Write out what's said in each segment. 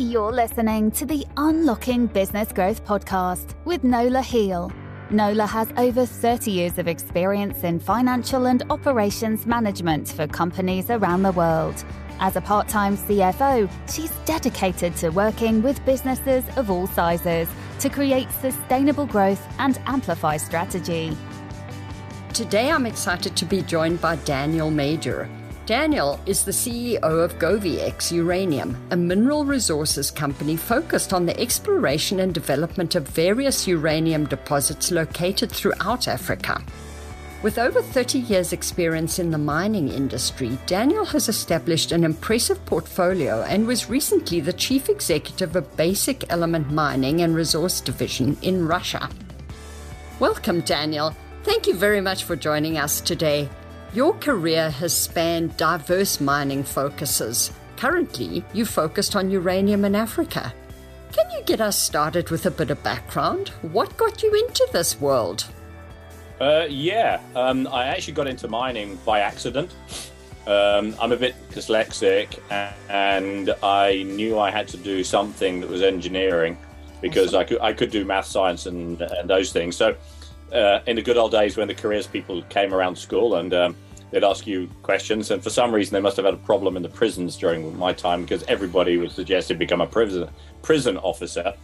You're listening to the Unlocking Business Growth podcast with Nola Heal. Nola has over 30 years of experience in financial and operations management for companies around the world. As a part time CFO, she's dedicated to working with businesses of all sizes to create sustainable growth and amplify strategy. Today, I'm excited to be joined by Daniel Major. Daniel is the CEO of GoviEx Uranium, a mineral resources company focused on the exploration and development of various uranium deposits located throughout Africa. With over 30 years' experience in the mining industry, Daniel has established an impressive portfolio and was recently the chief executive of Basic Element Mining and Resource Division in Russia. Welcome, Daniel. Thank you very much for joining us today. Your career has spanned diverse mining focuses. Currently, you focused on uranium in Africa. Can you get us started with a bit of background? What got you into this world? Uh, yeah, um, I actually got into mining by accident. Um, I'm a bit dyslexic, and I knew I had to do something that was engineering because. I could I could do math, science, and and those things. So uh, in the good old days when the careers people came around school and um, they'd ask you questions. And for some reason, they must have had a problem in the prisons during my time because everybody was suggested become a prison prison officer.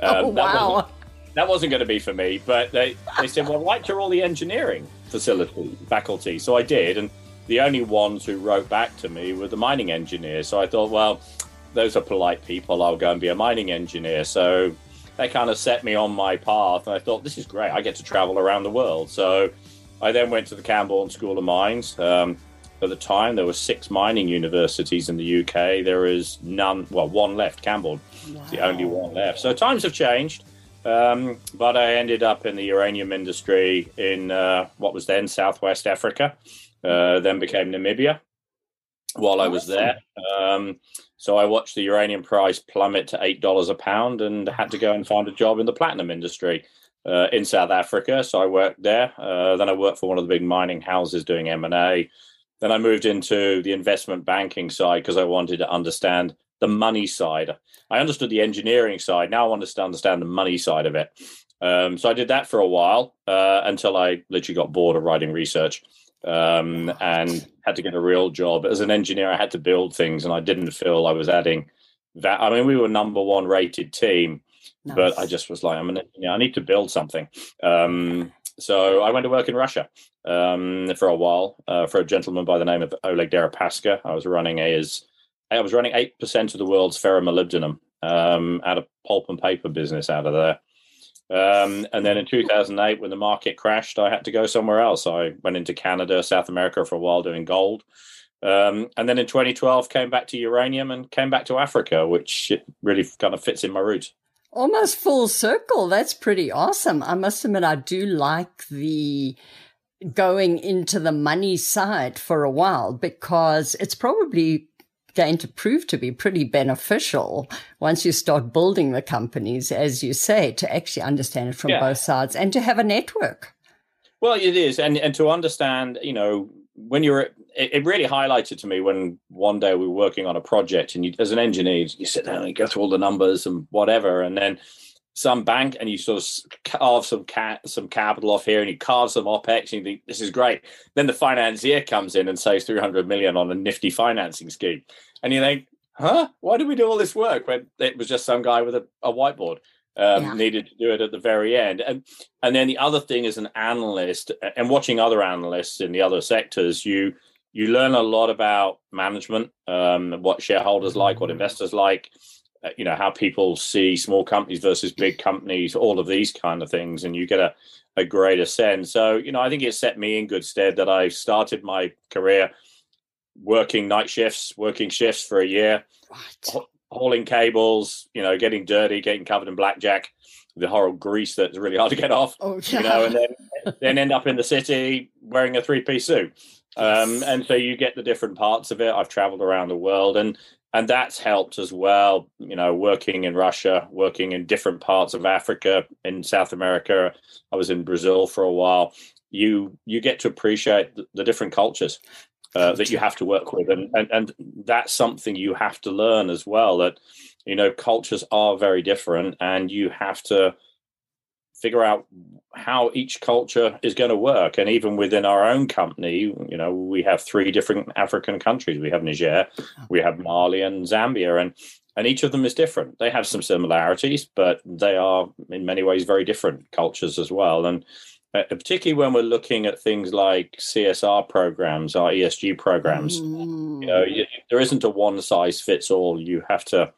Um, oh, wow. That wasn't, that wasn't going to be for me, but they, they said, well, write to all the engineering facility faculty. So I did. And the only ones who wrote back to me were the mining engineers. So I thought, well, those are polite people. I'll go and be a mining engineer. So they kind of set me on my path. And I thought, this is great. I get to travel around the world. So I then went to the Camborne School of Mines. Um, at the time, there were six mining universities in the UK. There is none, well, one left, Camborne, wow. the only one left. So times have changed. Um, but I ended up in the uranium industry in uh, what was then Southwest Africa, uh, then became Namibia while I was there. Um, so I watched the uranium price plummet to eight dollars a pound, and had to go and find a job in the platinum industry uh, in South Africa. So I worked there. Uh, then I worked for one of the big mining houses doing M and A. Then I moved into the investment banking side because I wanted to understand the money side. I understood the engineering side. Now I want to understand the money side of it. Um, so I did that for a while uh, until I literally got bored of writing research um, and had to get a real job. As an engineer, I had to build things, and I didn't feel I was adding that. I mean, we were number one rated team, nice. but I just was like, I'm an engineer. I need to build something. Um, so I went to work in Russia um, for a while uh, for a gentleman by the name of Oleg Deripaska. I was running his, I was running eight percent of the world's ferromolybdenum um, out of pulp and paper business out of there. Um, and then in 2008, when the market crashed, I had to go somewhere else. I went into Canada, South America for a while doing gold. Um, and then in 2012, came back to uranium and came back to Africa, which really kind of fits in my roots. Almost full circle. That's pretty awesome. I must admit, I do like the going into the money side for a while because it's probably going to prove to be pretty beneficial once you start building the companies, as you say, to actually understand it from yeah. both sides and to have a network. Well, it is, and and to understand, you know, when you're, it, it really highlighted to me when one day we were working on a project, and you, as an engineer, you sit down and you go through all the numbers and whatever, and then some bank and you sort of carve some cat some capital off here and you carve some opex and you think this is great. Then the financier comes in and saves 300 million on a nifty financing scheme. And you think huh? Why did we do all this work when it was just some guy with a, a whiteboard um, yeah. needed to do it at the very end? And and then the other thing as an analyst and watching other analysts in the other sectors you you learn a lot about management um, what shareholders like what investors like uh, you know how people see small companies versus big companies all of these kind of things and you get a, a greater sense so you know i think it set me in good stead that i started my career working night shifts working shifts for a year right. hauling cables you know getting dirty getting covered in blackjack the horrible grease that's really hard to get off oh, yeah. you know and then then end up in the city wearing a three-piece suit um, and so you get the different parts of it. I've traveled around the world and and that's helped as well you know working in russia working in different parts of africa in south america. I was in brazil for a while. You you get to appreciate the, the different cultures uh, that you have to work with, and, and and that's something you have to learn as well. That you know cultures are very different, and you have to figure out how each culture is going to work. And even within our own company, you know, we have three different African countries. We have Niger, we have Mali, and Zambia, and and each of them is different. They have some similarities, but they are in many ways very different cultures as well. And uh, particularly when we're looking at things like CSR programs, our ESG programs, mm. you know, you, there isn't a one size fits all. You have to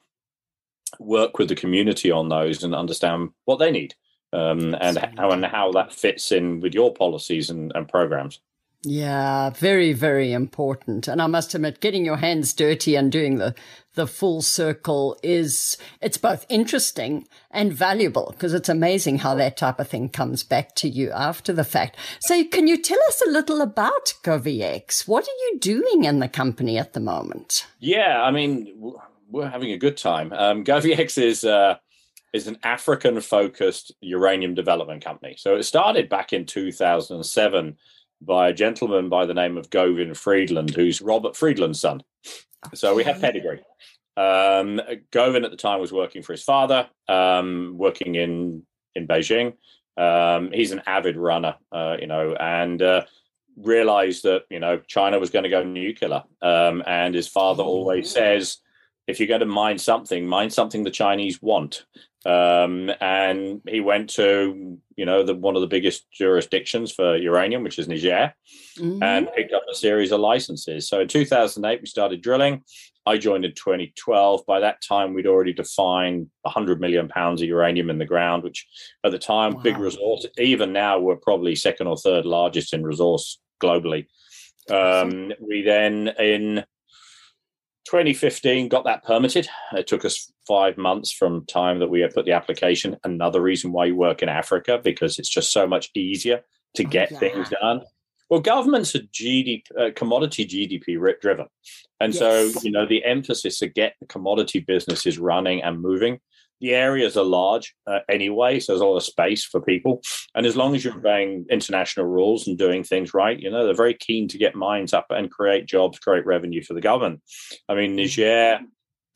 work with the community on those and understand what they need um, and how and how that fits in with your policies and, and programs. Yeah, very, very important. And I must admit, getting your hands dirty and doing the, the full circle is, it's both interesting and valuable because it's amazing how that type of thing comes back to you after the fact. So can you tell us a little about GoviEx? What are you doing in the company at the moment? Yeah, I mean, we're having a good time. Um, is, uh, is an African focused uranium development company. So it started back in 2007 by a gentleman by the name of Govind Friedland, who's Robert Friedland's son. So we have pedigree. Um, Govind at the time was working for his father, um, working in in Beijing. Um, he's an avid runner, uh, you know, and uh, realized that you know China was going to go nuclear. Um, and his father oh. always says, if you're going to mine something, mine something the Chinese want. Um, and he went to, you know, the, one of the biggest jurisdictions for uranium, which is Niger, mm-hmm. and picked up a series of licenses. So in 2008, we started drilling. I joined in 2012. By that time, we'd already defined 100 million pounds of uranium in the ground, which at the time, wow. big resource. Even now, we're probably second or third largest in resource globally. Um, we then, in 2015 got that permitted it took us five months from time that we had put the application another reason why you work in africa because it's just so much easier to oh, get yeah. things done well governments are gdp uh, commodity gdp driven and yes. so you know the emphasis to get the commodity businesses running and moving the areas are large uh, anyway, so there's a lot of space for people. And as long as you're obeying international rules and doing things right, you know, they're very keen to get mines up and create jobs, create revenue for the government. I mean, Niger,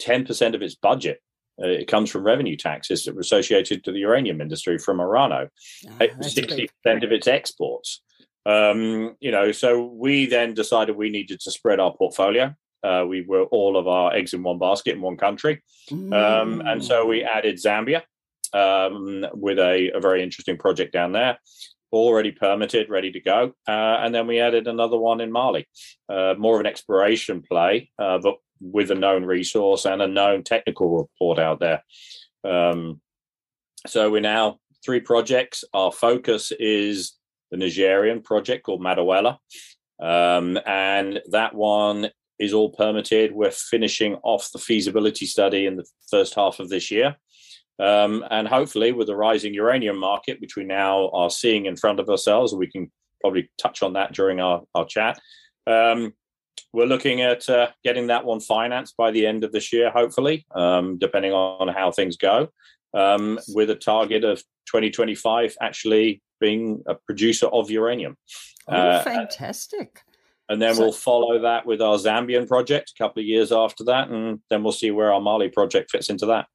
10% of its budget uh, it comes from revenue taxes that were associated to the uranium industry from Orano. Ah, 60% of its exports. Um, you know, so we then decided we needed to spread our portfolio. Uh, we were all of our eggs in one basket in one country. Um, and so we added Zambia um, with a, a, very interesting project down there, already permitted, ready to go. Uh, and then we added another one in Mali, uh, more of an exploration play, uh, but with a known resource and a known technical report out there. Um, so we're now three projects. Our focus is the Nigerian project called Madaouela. Um, and that one is all permitted. We're finishing off the feasibility study in the first half of this year. Um, and hopefully, with the rising uranium market, which we now are seeing in front of ourselves, we can probably touch on that during our, our chat. Um, we're looking at uh, getting that one financed by the end of this year, hopefully, um, depending on how things go, um, with a target of 2025 actually being a producer of uranium. Oh, uh, fantastic and then so, we'll follow that with our Zambian project a couple of years after that, and then we'll see where our Mali project fits into that.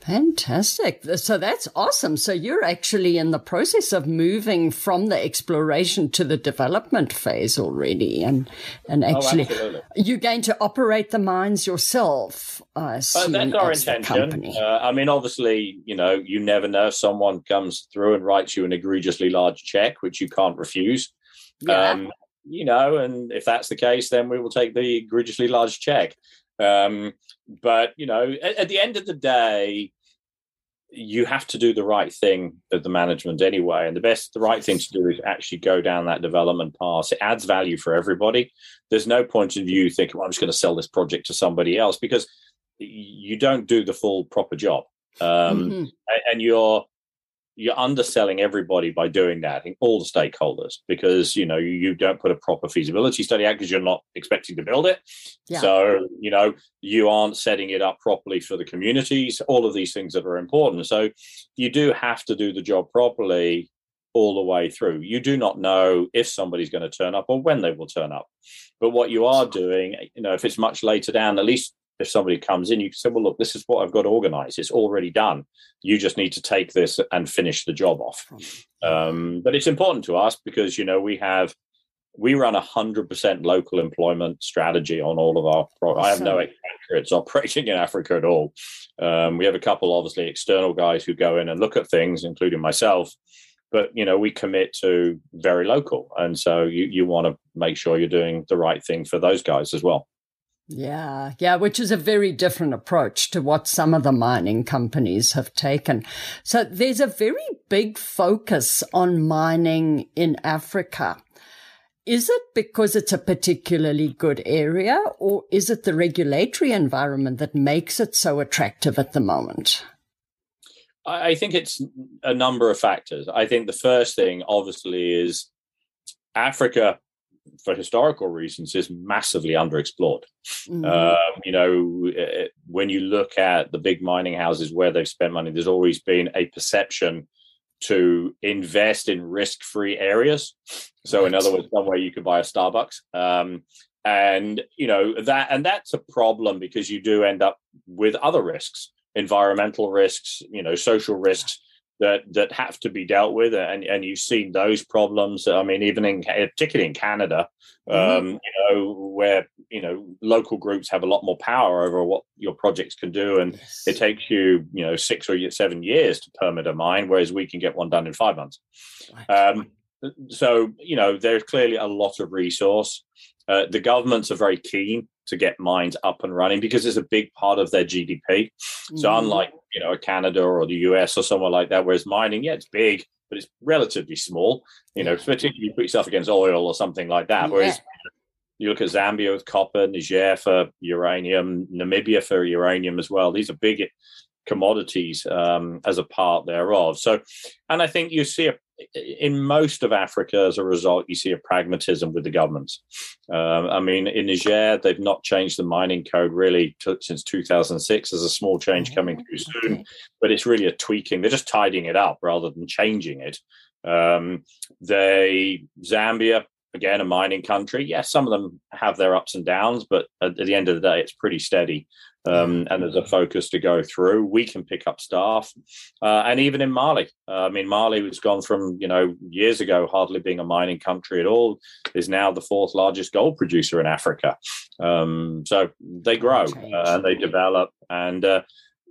Fantastic. So that's awesome. So you're actually in the process of moving from the exploration to the development phase already. And, and oh, actually, oh, you're going to operate the mines yourself. Uh, that's our intention. Uh, I mean, obviously, you know, you never know if someone comes through and writes you an egregiously large check, which you can't refuse. Yeah. Um, you know, and if that's the case, then we will take the egregiously large check. Um, but you know, at, at, the end of the day, you have to do the right thing at the management anyway. And the best, the right thing to do is actually go down that development path. It adds value for everybody. There's no point in you thinking, well, I'm just going to sell this project to somebody else because you don't do the full proper job. Um, mm-hmm. and you're you're underselling everybody by doing that, in all the stakeholders, because you know you, don't put a proper feasibility study out because you're not expecting to build it. Yeah. So you know you aren't setting it up properly for the communities. All of these things that are important. So you do have to do the job properly all the way through. You do not know if somebody's going to turn up or when they will turn up. But what you are doing, you know, if it's much later down, at least if somebody comes in, you can say, well, look, this is what I've got organized. It's already done. You just need to take this and finish the job off. Um, but it's important to us because, you know, we have, we run a hundred percent local employment strategy on all of our. Pro- I have no expatriates operating in Africa at all. Um, we have a couple, obviously, external guys who go in and look at things, including myself but you know we commit to very local and so you you want to make sure you're doing the right thing for those guys as well yeah, yeah, which is a very different approach to what some of the mining companies have taken. So there's a very big focus on mining in Africa. Is it because it's a particularly good area or is it the regulatory environment that makes it so attractive at the moment? I think it's a number of factors. I think the first thing, obviously, is Africa, for historical reasons, is massively underexplored. Mm-hmm. Um, you know, eh, when you look at the big mining houses where they've spent money, there's always been a perception to invest in risk-free areas. So, right. in other words, somewhere you could buy a Starbucks. Um, and you know that and that's a problem because you do end up with other risks environmental risks, you know, social risks that that have to be dealt with, and and you've seen those problems. I mean, even in particularly in Canada, mm-hmm. um, you know, where you know local groups have a lot more power over what your projects can do, and yes. it takes you you know six or seven years to permit a mine, whereas we can get one done in five months. Right. Um, so you know, there's clearly a lot of resource. Uh, the governments are very keen to get mines up and running because it's a big part of their GDP. Mm-hmm. So unlike you know Canada or the US or somewhere like that, whereas mining, yeah, it's big, but it's relatively small. You know, particularly you put yourself against oil or something like that. Yeah. Whereas you look at Zambia with copper, Niger for uranium, Namibia for uranium as well. These are big commodities um, as a part thereof. So, and I think you see a in most of Africa, as a result, you see a pragmatism with the governments. Um, I mean, in Niger, they've not changed the mining code really t- since 2006. There's a small change coming through oh, soon, but it's really a tweaking. They're just tidying it up rather than changing it. Um, they Zambia again a mining country. Yes, some of them have their ups and downs, but at, at the end of the day, it's pretty steady um, and there's a focus to go through. We can pick up staff, uh, and even in Mali, uh, I mean, Mali was gone from you know years ago hardly being a mining country at all, is now the fourth largest gold producer in Africa. Um, so they grow uh, and they develop, and uh,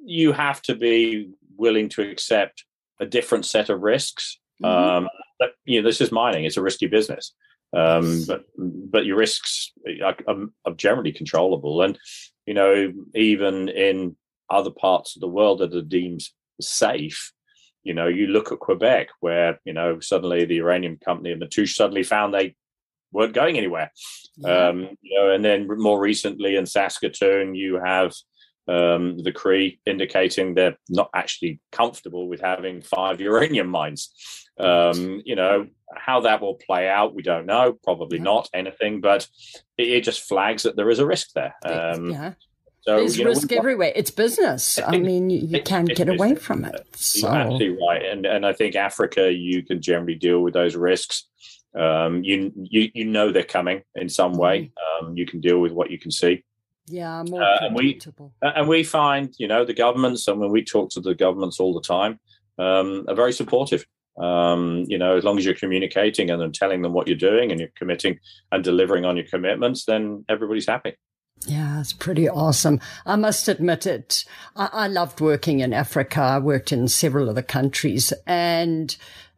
you have to be willing to accept a different set of risks. Mm-hmm. Um, but you know, this is mining; it's a risky business. Um, but but your risks are, are, generally controllable, and you know, even in other parts of the world that are deemed safe, you know, you look at Quebec, where you know suddenly the uranium company and Matoush suddenly found they weren't going anywhere. Yeah. Um, you know, and then more recently in Saskatoon, you have um, the Cree indicating they're not actually comfortable with having five uranium mines. Um, you know, how that will play out, we don't know. Probably not anything, but it, it just flags that there is a risk there. Um, yeah. So, There's risk know, everywhere. It's business. I, mean, you, you can't get away from it. So. Absolutely right. And and I think Africa, you can generally deal with those risks. Um, you you you know they're coming in some way. Mm-hmm. Um, you can deal with what you can see. Yeah, more uh, and we and we find you know the governments, and when we talk to the governments all the time, um, are very supportive. Um, you know, as long as you're communicating and then telling them what you're doing and you're committing and delivering on your commitments, then everybody's happy. Yeah, it's pretty awesome. I must admit it. I, I loved working in Africa. I worked in several of the countries and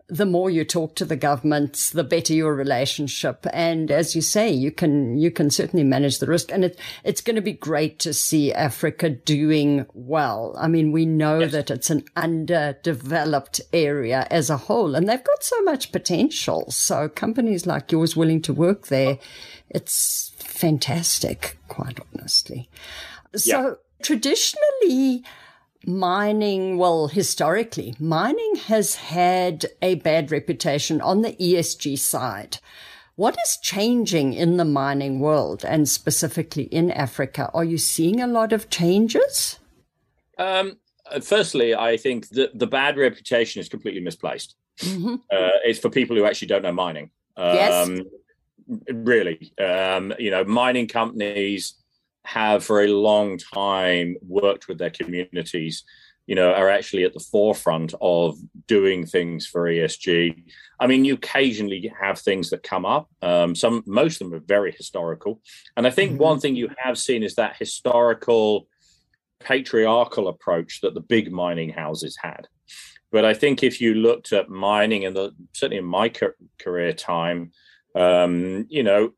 the more you talk to the governments, the better your relationship. And as you say, you can, you can certainly manage the risk. And it, it's going to be great to see Africa doing well. I mean, we know yes. that it's an underdeveloped area as a whole and they've got so much potential. So companies like yours willing to work there, it's fantastic, quite honestly. So yeah. traditionally, mining, well, historically, mining has had a bad reputation on the ESG side. What is changing in the mining world and specifically in Africa? Are you seeing a lot of changes? Um, firstly, I think that the bad reputation is completely misplaced. Mm-hmm. Uh, it's for people who actually don't know mining. Um, yes. Really, um, you know, mining companies have for a long time worked with their communities you know, are actually at the forefront of doing things for ESG. I mean, you occasionally have things that come up. Um, some, most of them are very historical, and I think mm-hmm. one thing you have seen is that historical, patriarchal approach that the big mining houses had. But I think if you looked at mining, and certainly in my career time, um, you know,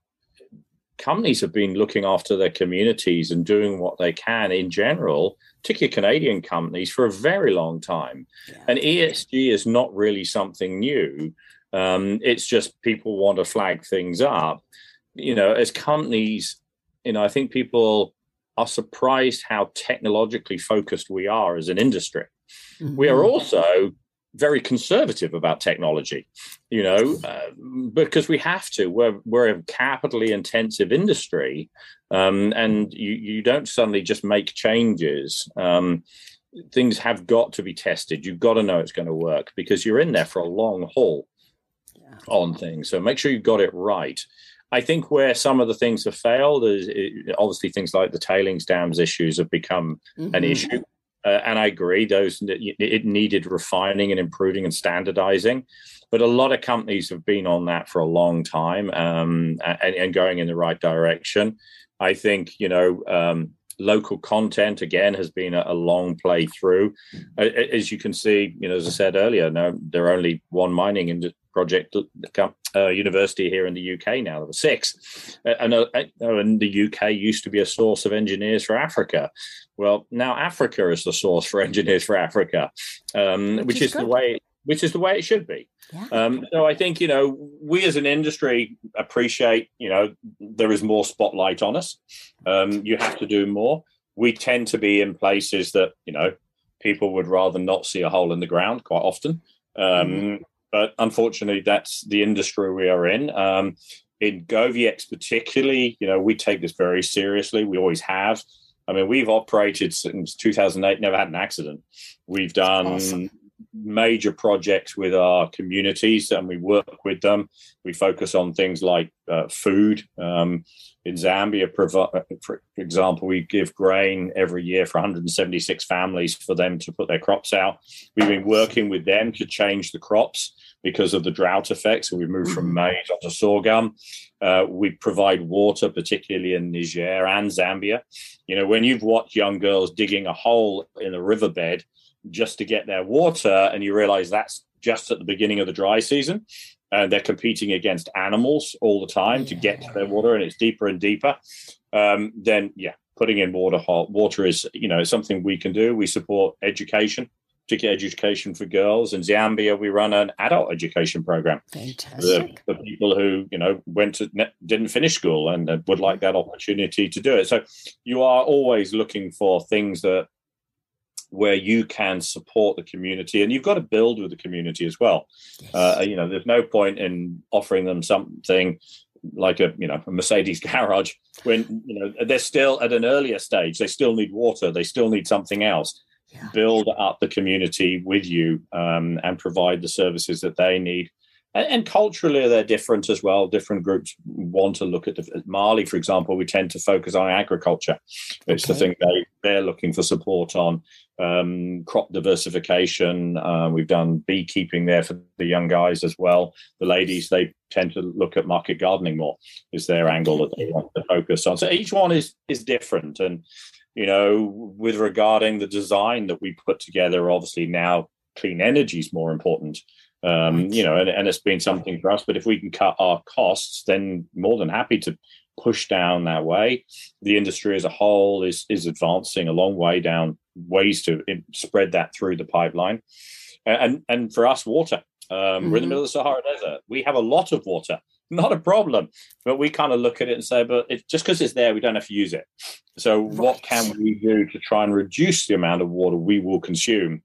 companies have been looking after their communities and doing what they can in general particularly Canadian companies, for a very long time. Yeah. And ESG is not really something new. Um, it's just people want to flag things up. You know, as companies, you know, I think people are surprised how technologically focused we are as an industry. Mm-hmm. We are also very conservative about technology, you know, uh, because we have to. We're we're a capitally intensive industry, um, and you you don't suddenly just make changes. Um, things have got to be tested. You've got to know it's going to work because you're in there for a long haul yeah. on things. So make sure you've got it right. I think where some of the things have failed is it, obviously things like the tailings dams issues have become mm-hmm. an issue. Uh, and I agree, those it needed refining and improving and standardizing. But a lot of companies have been on that for a long time um, and, and, going in the right direction. I think you know um, local content again has been a, a long play through. As you can see, you know, as I said earlier, no, there are only one mining in, project uh, university here in the UK now. There were six, and, uh, and the UK used to be a source of engineers for Africa. Well, now Africa is the source for engineers for Africa, um, which, which, is, the way which is the way it should be. Yeah. Um, so I think you know we as an industry appreciate you know there is more spotlight on us. Um, you have to do more. We tend to be in places that you know people would rather not see a hole in the ground quite often. Um, mm but unfortunately, that's the industry we are in. Um, in GoviEx, particularly, you know, we take this very seriously. We always have. I mean, we've operated since 2008, never had an accident. We've done awesome major projects with our communities and we work with them. We focus on things like uh, food. Um, in Zambia, for example, we give grain every year for 176 families for them to put their crops out. We've been working with them to change the crops because of the drought effects. So we moved from mm-hmm. maize onto sorghum. Uh, we provide water, particularly in Niger and Zambia. You know, when you've watched young girls digging a hole in a riverbed just to get their water, and you realize that's just at the beginning of the dry season, and they're competing against animals all the time to get to their water, and it's deeper and deeper. Um, then, yeah, putting in water water is you know something we can do. We support education particular education for girls. In Zambia, we run an adult education program. Fantastic. For, people who, you know, went to, didn't finish school and would like that opportunity to do it. So you are always looking for things that where you can support the community and you've got to build with the community as well yes. uh, you know there's no point in offering them something like a you know a mercedes garage when you know they're still at an earlier stage they still need water they still need something else yeah. build up the community with you um, and provide the services that they need. And, and, culturally they're different as well. Different groups want to look at the, mali for example we tend to focus on agriculture. It's okay. the thing they, they're looking for support on um, crop diversification. Uh, we've done beekeeping there for the young guys as well. The ladies they tend to look at market gardening more is their angle that they want to focus on. So each one is is different and you know with regarding the design that we put together obviously now clean energy is more important um, you know, and, and it's been something for us. But if we can cut our costs, then more than happy to push down that way. The industry as a whole is is advancing a long way down ways to spread that through the pipeline. And and for us, water. Um, mm-hmm. We're in the mm-hmm. middle of the Sahara Desert. We have a lot of water, not a problem. But we kind of look at it and say, but it, just because it's there, we don't have to use it. So, right. what can we do to try and reduce the amount of water we will consume?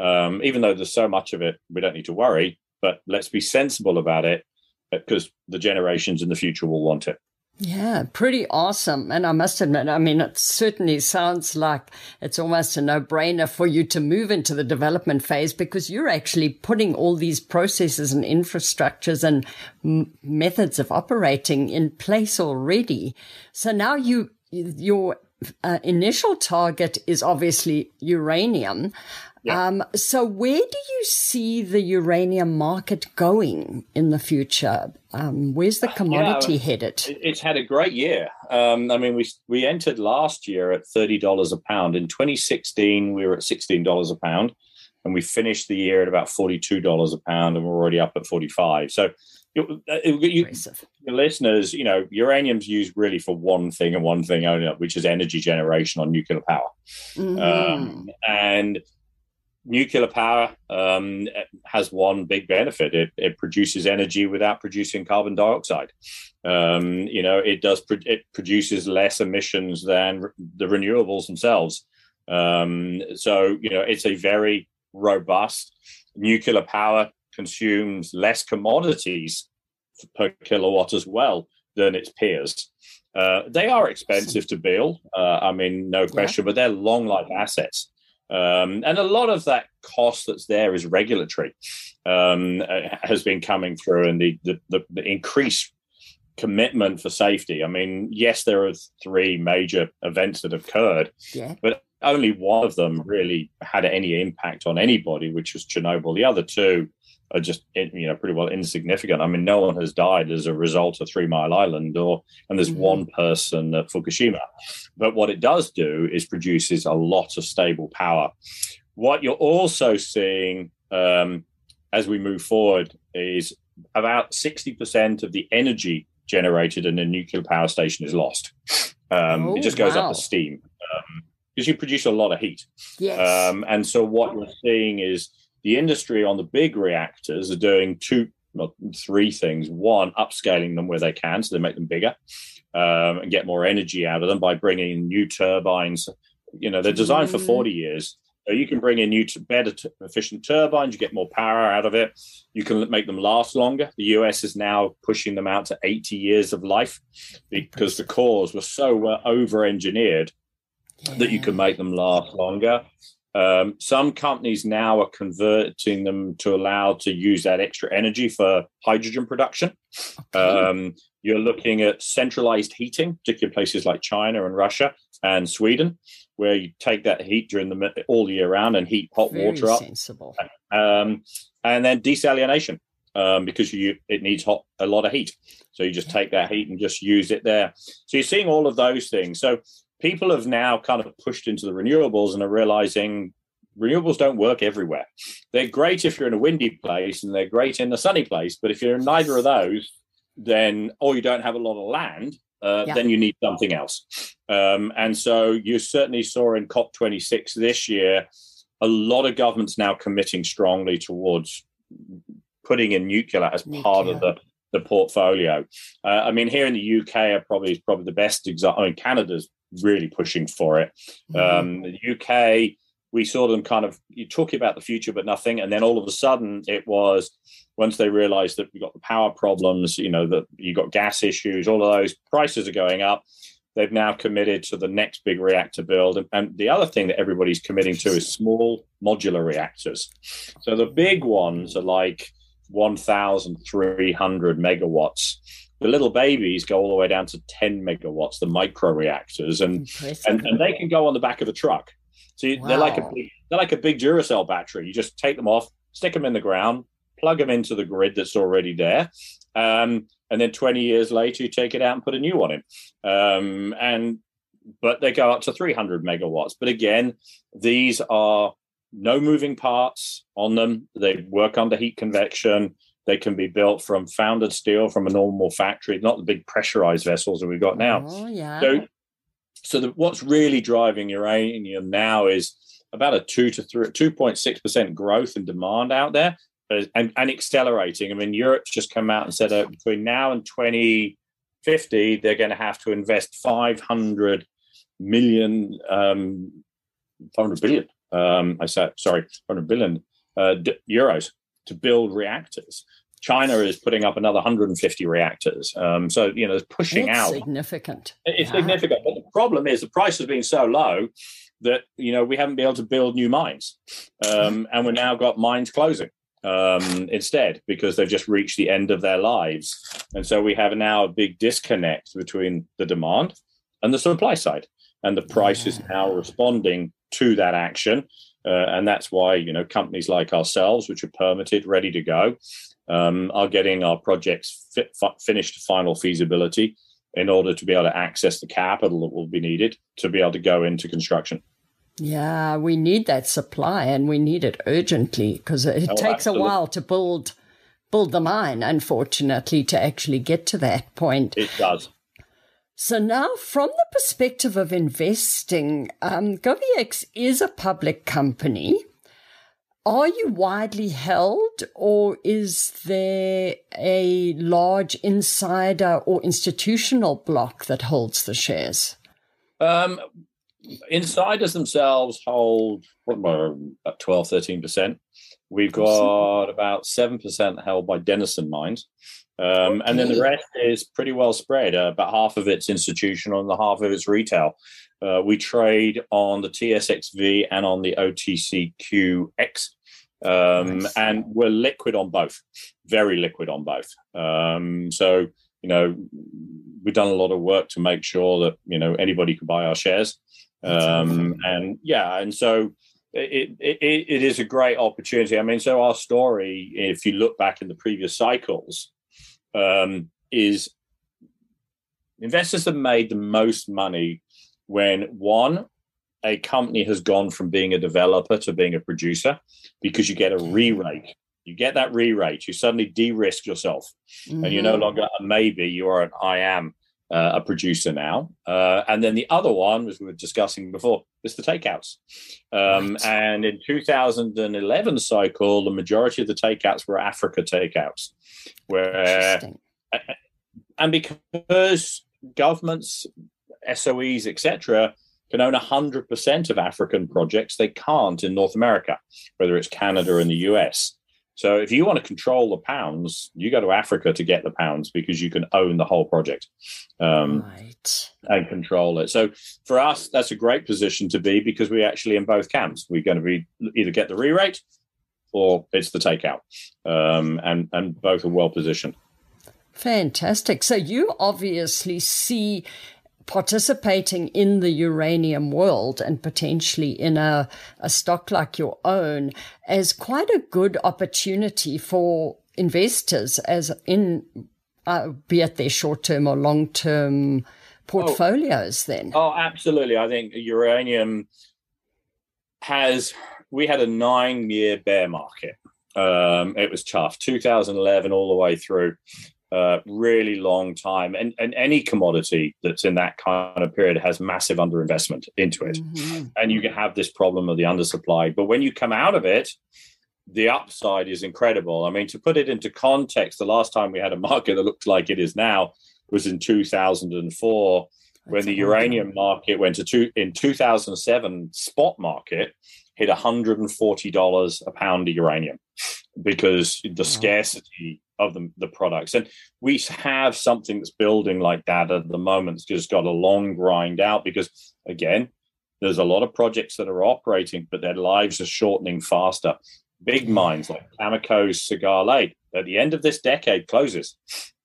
Um, even though there's so much of it, we don't need to worry. But let's be sensible about it because the generations in the future will want it. Yeah, pretty awesome. And I must admit, I mean, it certainly sounds like it's almost a no brainer for you to move into the development phase because you're actually putting all these processes and infrastructures and m- methods of operating in place already. So now you, your uh, initial target is obviously uranium. Yeah. Um, so where do you see the uranium market going in the future? Um, where's the commodity yeah, headed? It's had a great year. Um, I mean, we we entered last year at thirty dollars a pound. In 2016, we were at sixteen dollars a pound, and we finished the year at about forty two dollars a pound, and we're already up at forty five. So. You, uh, you, your listeners, you know, uranium's used really for one thing and one thing only, which is energy generation on nuclear power. Mm-hmm. Um, and nuclear power um, has one big benefit. It, it, produces energy without producing carbon dioxide. Um, you know, it does. Pro- it produces less emissions than re- the renewables themselves. Um, so you know, it's a very robust nuclear power consumes less commodities per kilowatt as well than its peers. Uh, they are expensive to build. Uh, I mean, no question, yeah. but they're long life assets. Um, and a lot of that cost that's there is regulatory, um, uh, has been coming through, and the, the, the, the increased commitment for safety. I mean, yes, there are three major events that have occurred, yeah. but only one of them really had any impact on anybody, which was Chernobyl. The other two are just you know pretty well insignificant. I mean, no one has died as a result of Three Mile Island, or and there's mm-hmm. one person at Fukushima. But what it does do is produces a lot of stable power. What you're also seeing um, as we move forward is about 60% of the energy generated in a nuclear power station is lost. Um, oh, it just goes wow. up as steam because um, you produce a lot of heat. Yes. Um, and so what you're seeing is the industry on the big reactors are doing two, well, three things. One, upscaling them where they can, so they make them bigger um, and get more energy out of them by bringing in new turbines. You know, they're designed for 40 years. So you can bring in new, better, efficient turbines. You get more power out of it. You can make them last longer. The US is now pushing them out to 80 years of life because the cores were so uh, over-engineered yeah. that you can make them last longer. Um, some companies now are converting them to allow to use that extra energy for hydrogen production. Okay. Um, you're looking at centralized heating, particularly places like China and Russia and Sweden, where you take that heat during the all year round and heat hot Very water up. Sensible. Um, and then desalination um, because you it needs hot a lot of heat. So you just take that heat and just use it there. So you're seeing all of those things. So people have now kind of pushed into the renewables and are realizing renewables don't work everywhere. They're great if you're in a windy place and they're great in a sunny place, but if you're in neither of those, then or you don't have a lot of land, uh, yeah. then you need something else. Um, and so you certainly saw in COP26 this year a lot of governments now committing strongly towards putting in nuclear as nuclear. part of the the portfolio. Uh, I mean, here in the UK are probably probably the best example. I mean, Canada's really pushing for it. Mm-hmm. Um, the UK, we saw them kind of you talking about the future, but nothing. And then all of a sudden, it was once they realised that we got the power problems, you know, that you got gas issues, all of those prices are going up. They've now committed to the next big reactor build. And, and the other thing that everybody's committing to is small modular reactors. So the big ones are like 1,300 megawatts the little babies go all the way down to 10 megawatts, the micro reactors, and, and, and they can go on the back of a truck. So you, wow. they're like a big, they're like a big Duracell battery. You just take them off, stick them in the ground, plug them into the grid that's already there, um, and then 20 years later you take it out and put a new one in. Um, and but they go up to 300 megawatts. But again, these are no moving parts on them. They work under heat convection. They can be built from founded steel from a normal factory, not the big pressurized vessels that we've got now. Oh, yeah. So, so the, what's really driving uranium now is about a two to three, two point six percent growth in demand out there, and, and accelerating. I mean, Europe's just come out and said that between now and twenty fifty, they're going to have to invest five hundred million, um, five hundred billion. Um, I said sorry, hundred billion uh, d- euros to build reactors. China is putting up another 150 reactors. Um, so, you know, it's pushing That's out. significant. It's Yeah. significant. But the problem is the price has been so low that, you know, we haven't been able to build new mines. Um, and we've now got mines closing um, instead because they've just reached the end of their lives. And so we have now a big disconnect between the demand and the supply side. And the price is now responding to that action. Uh, and that's why, you know, companies like ourselves, which are permitted, ready to go, um, are getting our projects fit, fi- finished to final feasibility in order to be able to access the capital that will be needed to be able to go into construction. Yeah, we need that supply and we need it urgently because it Oh, takes a while to build build the mine, unfortunately, to actually get to that point. It does. So now, from the perspective of investing, um, is a public company. Are you widely held, or is there a large insider or institutional block that holds the shares? Um, insiders themselves hold what, about 12, 13%. We've got about 7% held by Denison Mines. Um, And then the rest is pretty well spread. Uh, about half of it's institutional and the half of it's retail. Uh, we trade on the TSXV and on the OTCQX. Um, Nice. And we're liquid on both, very liquid on both. Um, so, you know, we've done a lot of work to make sure that, you know, anybody can buy our shares. Um, and yeah, and so it, it, it is a great opportunity. I mean, so our story, if you look back in the previous cycles, um, is investors have made the most money when one, a company has gone from being a developer to being a producer because you get a re-rate. You get that re-rate, you suddenly de-risk yourself and you're no Mhm. longer a maybe, you are an I am uh, a producer now. Uh, and then the other one, as we were discussing before, is the takeouts. Um, Right. And in 2011 cycle, the majority of the takeouts were Africa takeouts, where and because governments, SOEs, etc., can own 100% of African projects, they can't in North America, whether it's Canada and the US. So if you want to control the pounds, you go to Africa to get the pounds because you can own the whole project um, right. and control it. So for us, that's a great position to be because we're actually in both camps. We're going to be either get the re-rate or it's the takeout, um, and and both are well positioned. Fantastic. So you obviously see participating in the uranium world and potentially in a, a stock like your own as quite a good opportunity for investors as in uh, be it their short term or long term portfolios then. Oh, absolutely. I think uranium has, we had a nine year bear market. Um, it was tough, 2011 all the way through. Uh, really long time, and and any commodity that's in that kind of period has massive underinvestment into it, Mhm. and you can have this problem of the undersupply. But when you come out of it, the upside is incredible. I mean, to put it into context, the last time we had a market that looked like it is now was in 2004 when the uranium market went to two in 2007 spot market hit $140 a pound of uranium because the scarcity of the, the products. And we have something that's building like that at the moment it's just got a long grind out because again there's a lot of projects that are operating but their lives are shortening faster. Big mines like Cameco's Cigar Lake at the end of this decade closes.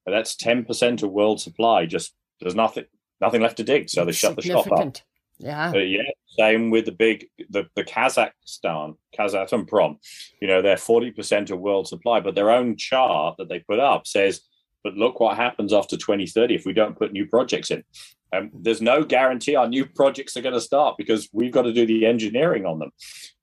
That's 10% of world supply just there's nothing nothing left to dig so they shut the shop up. Yeah. uh, yeah, same with the big the, the Kazakhstan, Kazatomprom. You know, they're forty percent of world supply, but their own chart that they put up says, "But look what happens after 2030 if we don't put new projects in." Um, there's no guarantee our new projects are going to start because we've got to do the engineering on them.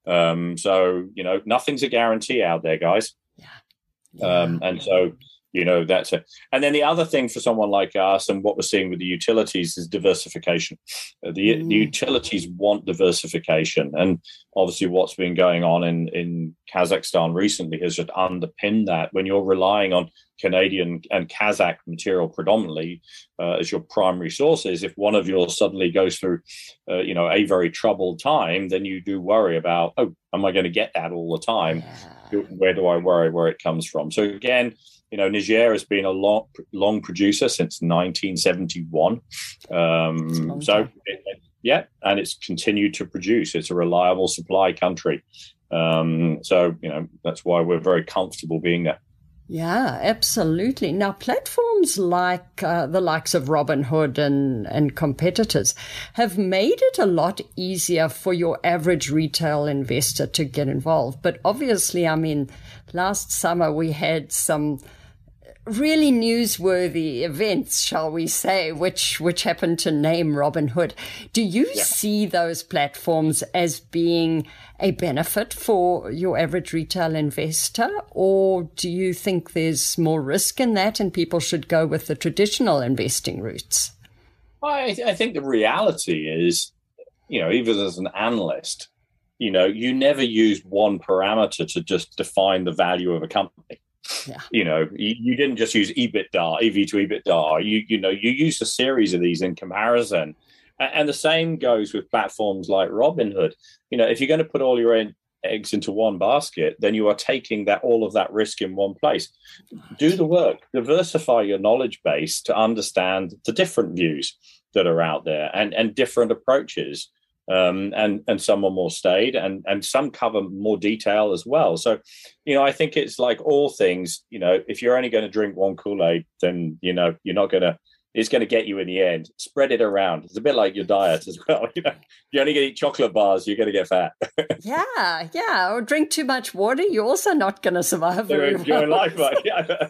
Um, so you know, nothing's a guarantee out there, guys. Yeah. Um, and so, you know, that's it. And then the other thing for someone like us and what we're seeing with the utilities is diversification. Uh, the, Mm. the utilities want diversification. And obviously, what's been going on in, in Kazakhstan recently has just underpinned that. When you're relying on Canadian and Kazakh material predominantly uh, as your primary sources, if one of yours suddenly goes through, uh, you know, a very troubled time, then you do worry about, oh, am I going to get that all the time? Yeah. where do I worry where it comes from? So again, you know, Niger has been a long, long producer since 1971. Um, so, it, yeah, and it's continued to produce. It's a reliable supply country. Um, so, you know, that's why we're very comfortable being there. Yeah, absolutely. Now, platforms like uh, the likes of Robinhood and, and competitors have made it a lot easier for your average retail investor to get involved. But obviously, I mean, last summer we had some really newsworthy events, shall we say, which which happened to name Robinhood. Do you yeah. see those platforms as being a benefit for your average retail investor, or do you think there's more risk in that, and people should go with the traditional investing routes? I, I think the reality is, you know, even as an analyst, you know, you never use one parameter to just define the value of a company yeah. You know, you, you, didn't just use EBITDA, EV to EBITDA. You you know, you used a series of these in comparison. And, and the same goes with platforms like Robinhood. You know, if you're going to put all your in, eggs into one basket, then you are taking that all of that risk in one place. Do the work, diversify your knowledge base to understand the different views that are out there and, and different approaches um, and and some are more staid, and and some cover more detail as well. So, you know, I think it's like all things. You know, if you're only going to drink one Kool Aid, then you know you're not going to. It's going to get you in the end. Spread it around. It's a bit like your diet as well. You know, you're only going to eat chocolate bars, you're going to get fat. yeah, yeah. Or drink too much water, you're also not going to survive very well. Your life, yeah.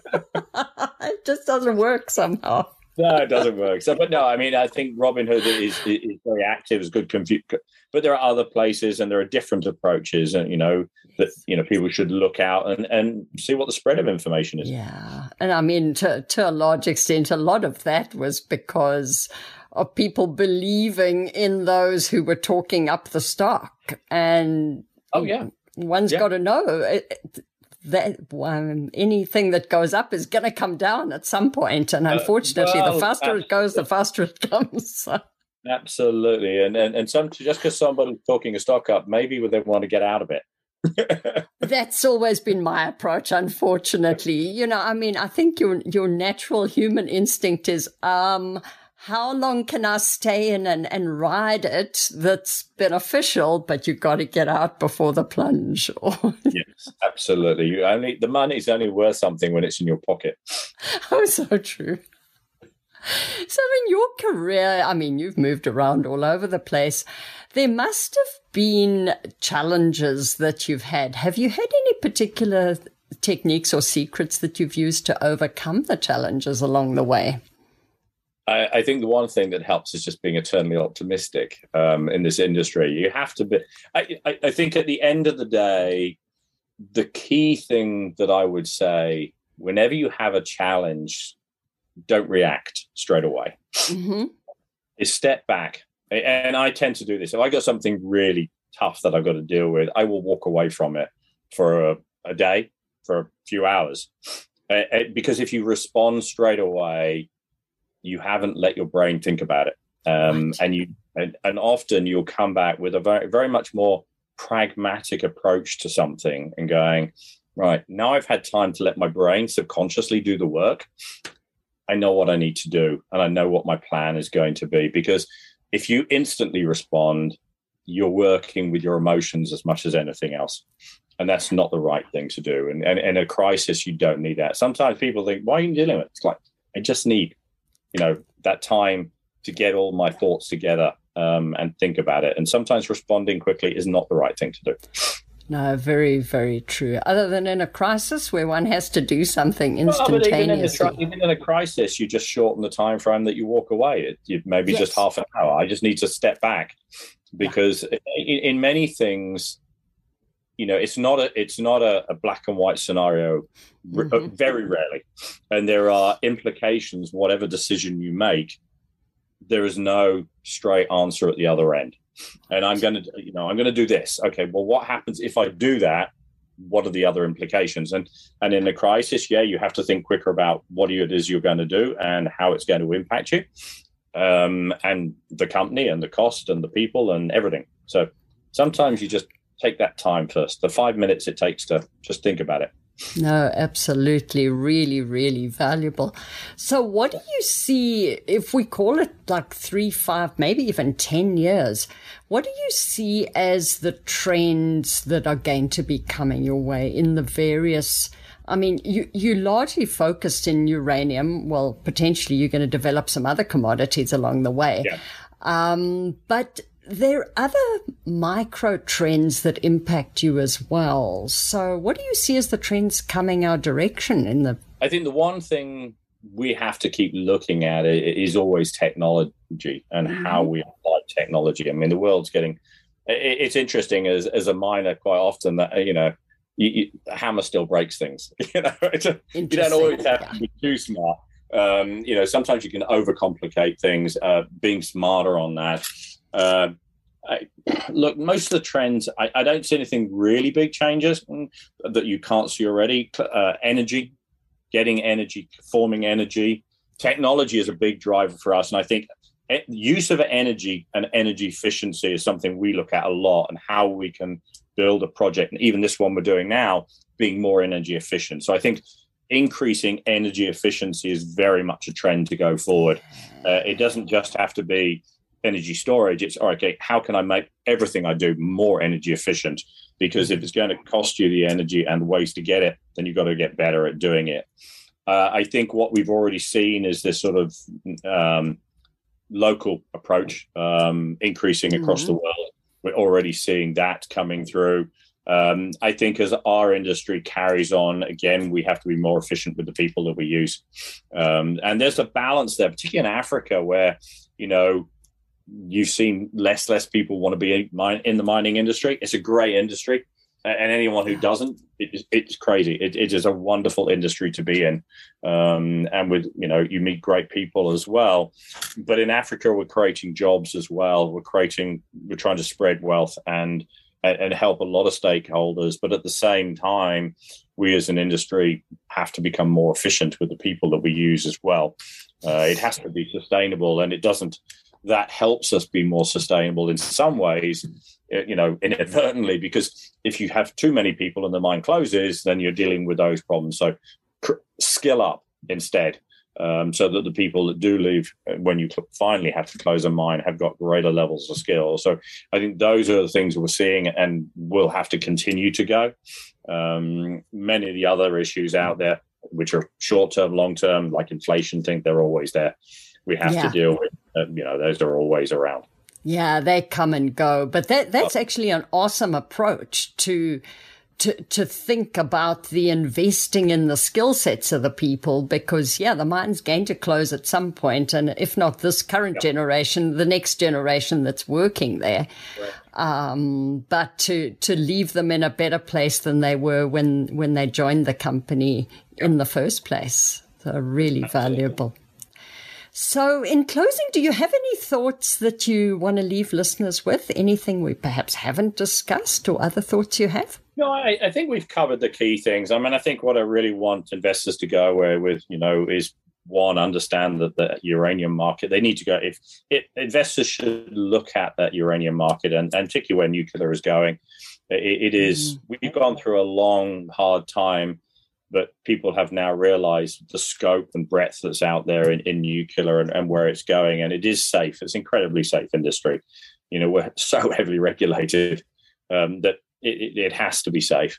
it just doesn't work somehow no, it doesn't work. So, but no, I mean, I think Robinhood is, is very active, is good compute, but there are other places and there are different approaches, and you know that you know people should look out and and see what the spread of information is. Yeah, and I mean, to to a large extent, a lot of that was because of people believing in those who were talking up the stock, and oh yeah, one's yeah. got to know that um, anything that goes up is going to come down at some. And uh, unfortunately, uh, well, the faster it goes, the faster it comes. Absolutely, and and and some just because somebody's talking a stock up, maybe they want to get out of it. That's always been my approach, unfortunately. You know, I mean, I think your your natural human instinct is um how long can I stay in and, and ride it that's beneficial, but you've got to get out before the plunge. yes, absolutely. You only the money's only worth something when it's in your pocket. Oh, so true. So in your career, I mean, you've moved around all over the place. There must have been challenges that you've had. Have you had any particular techniques or secrets that you've used to overcome the challenges along the way? I, I, think the one thing that helps is just being eternally optimistic um, in this industry. You have to be. I, I, I think at the end of the day, the key thing that I would say, whenever you have a challenge, don't react straight away. Mm-hmm. Is step back, and I tend to do this. If I got something really tough that I've got to deal with, I will walk away from it for a, a day, for a few hours, uh, because if you respond straight away you haven't let your brain think about it. Um, right. And you and, and often you'll come back with a very very much more pragmatic approach to something and going, right, now I've had time to let my brain subconsciously do the work. I know what I need to do and I know what my plan is going to be. Because if you instantly respond, you're working with your emotions as much as anything else. And that's not the right thing to do. And, and in a crisis, you don't need that. Sometimes people think, why are you dealing with it? It's like, I just need you know that time to get all my thoughts together um, and think about it. And sometimes responding quickly is not the right thing to do. No, very, very true. Other than in a crisis where one has to do something instantaneously. Well, even, in a, even, in a, crisis, you just shorten the time frame that you walk away. It, you, maybe yes. just half an hour. I just need to step back because yeah. in, in, many things, you know, it's not a it's not a, a black and white scenario uh, mm-hmm. very rarely. And there are implications, whatever decision you make, there is no straight answer at the other end. And I'm going to, you know, I'm going to do this. Okay, well, what happens if I do that? What are the other implications? And and in a crisis, yeah, you have to think quicker about what it is you're going to do and how it's going to impact you, um, and the company and the cost and the people and everything. So sometimes you just take that time first, the five minutes it takes to just think about it. No, absolutely. Really, really valuable. So, what do you see if we call it like three, five, maybe even 10 years? What do you see as the trends that are going to be coming your way in the various? I mean, you, you largely focused in uranium. Well, potentially you're going to develop some other commodities along the way. Yeah. Um, but there are other micro trends that impact you as well. So, what do you see as the trends coming our direction in the? I think the one thing we have to keep looking at is always technology and mm-hmm. how we apply technology. I mean, the world's getting. It's interesting as as a miner quite often that you know, you, you, hammer still breaks things. You know, a, you don't always have to be too smart. Um, you know, sometimes you can overcomplicate things. Uh, being smarter on that. Uh, I, look, most of the trends, I, I, don't see anything really big changes mm, that you can't see already. Uh, energy, getting energy, forming energy, technology is a big driver for us, and I think use of energy and energy efficiency is something we look at a lot, and how we can build a project, and even this one we're doing now, being more energy efficient. So I think increasing energy efficiency is very much a trend to go forward. Uh, it doesn't just have to be energy storage, it's okay, how can I make everything I do more energy efficient? Because if it's going to cost you the energy and the ways to get it, then you've got to get better at doing it. Uh, I think what we've already seen is this sort of um, local approach um, increasing across mm-hmm. the world. We're already seeing that coming through. Um, I think as our industry carries on, again, we have to be more efficient with the people that we use. Um, and there's a balance there, particularly in Africa, where, you know, you've seen less less people want to be in the mining industry. It's a great industry, and anyone who doesn't, it, it's crazy. It, it is a wonderful industry to be in, um, and with you know you meet great people as well. But in Africa, we're creating jobs as well. We're creating, we're trying to spread wealth and and help a lot of stakeholders. But at the same time, we as an industry have to become more efficient with the people that we use as well. Uh, it has to be sustainable, and it doesn't that helps us be more sustainable in some ways, eh, you know, inadvertently, because if you have too many people and the mine closes, then you're dealing with those problems. So cr- skill up instead. Um, so that the people that do leave eh, when you finally have to close a mine have got greater levels of skill. So I think those are the things we're seeing and will have to continue to go. Um, many of the other issues out there, which are short term, long term, like inflation, think they're always there. We have yeah. to deal with uh, you know, those are always around. Yeah, they come and go, but that that's actually an awesome approach to to to think about the investing in the skill sets of the people because yeah, the mine's going to close at some point, and if not this current yep. generation, the next generation that's working there. Right. Um, but to to leave them in a better place than they were when when they joined the company yep. in the first place, so really Absolutely. valuable. So, in closing, do you have any thoughts that you want to leave listeners with? Anything we perhaps haven't discussed or other thoughts you have? No, I, I think we've covered the key things. I mean, I think what I really want investors to go away with, you know, is one understand that the uranium market they need to go if it, investors should look at that uranium market and, and particularly where nuclear is going it, it is mm. we've gone through a long hard time but people have now realized the scope and breadth that's out there in, in nuclear and, and, where it's going. And it is safe. It's incredibly safe industry. You know, we're so heavily regulated um, that it, it, has to be safe.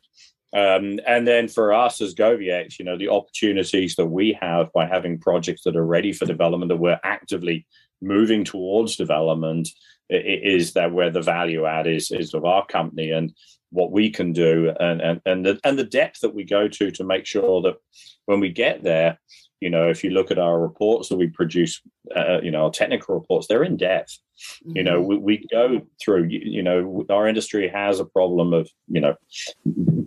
Um, and then for us as GoviEx, you know, the opportunities that we have by having projects that are ready for development, that we're actively moving towards development, is that where the value add is, is of our company. And what we can do and and and the, and the depth that we go to to make sure that when we get there you know if you look at our reports that we produce uh, you know our technical reports they're in depth mm-hmm. you know mm-hmm. we, we go through you know our industry has a problem of you know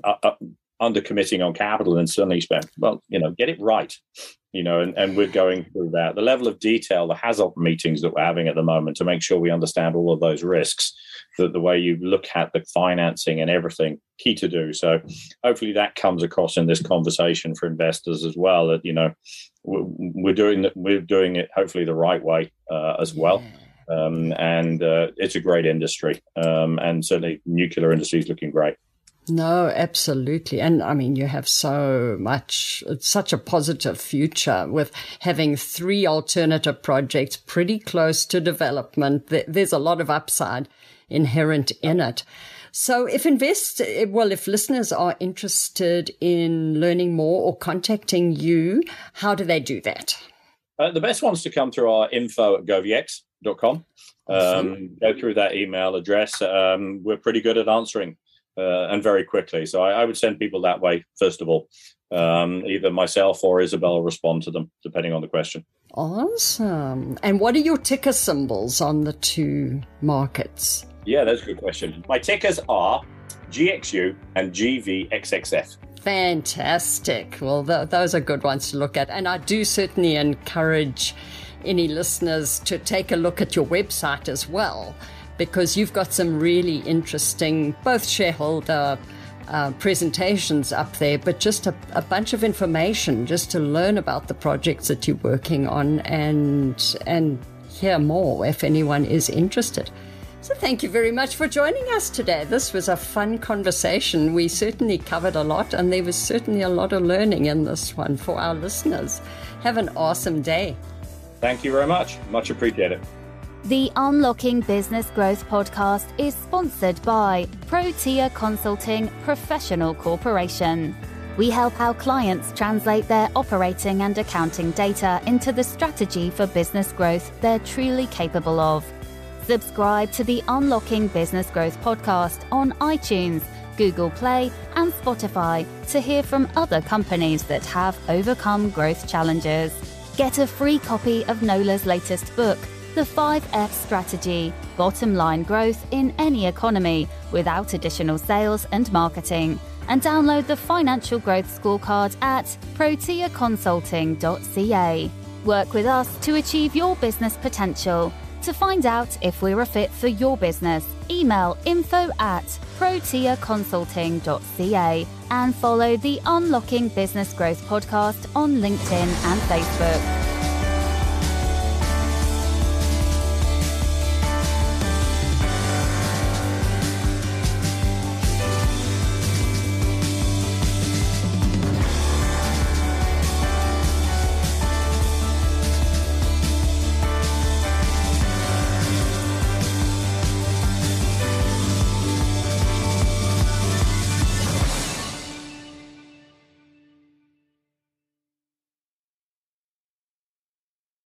uh, uh, under committing on capital and suddenly spend well you know get it right you know, and, and we're going through that. The level of detail, the HAZOP meetings that we're having at the moment to make sure we understand all of those risks, that the way you look at the financing and everything, key to do. So hopefully that comes across in this conversation for investors as well. That you know, we're doing we're doing it hopefully the right way uh, as well. Um, and uh, it's a great industry, um, and certainly nuclear industry is looking great. No, absolutely. And I mean, you have so much, it's such a positive future with having three alternative projects pretty close to development. There's a lot of upside inherent in it. So if invest, well, if listeners are interested in learning more or contacting you, how do they do that? Uh, the best ones to come through our info at goviex.com. Um, go through that email address. Um, we're pretty good at answering uh, and very quickly. So I, I, would send people that way, first of all. Um, either myself or Isabel respond to them, depending on the question. Awesome. And what are your ticker symbols on the two markets? Yeah, that's a good question. My tickers are GXU and GVXXF. Fantastic. Well, th- those are good ones to look at. And I do certainly encourage any listeners to take a look at your website as well, because you've got some really interesting, both shareholder uh, presentations up there, but just a, a, bunch of information just to learn about the projects that you're working on and and hear more if anyone is interested. So, thank you very much for joining us today. This was a fun conversation. We certainly covered a lot, and there was certainly a lot of learning in this one for our listeners. Have an awesome day. Thank you very much. Much appreciated. The Unlocking Business Growth podcast is sponsored by Protea Consulting Professional Corporation. We help our clients translate their operating and accounting data into the strategy for business growth they're truly capable of. Subscribe to the Unlocking Business Growth podcast on iTunes, Google Play, and Spotify to hear from other companies that have overcome growth challenges. Get a free copy of Nola's latest book, The 5F Strategy Bottom Line Growth in Any Economy, without additional sales and marketing. And download the Financial Growth Scorecard at proteaconsulting.ca. Work with us to achieve your business potential to find out if we're a fit for your business, email info at proteaconsulting.ca and follow the Unlocking Business Growth podcast on LinkedIn and Facebook.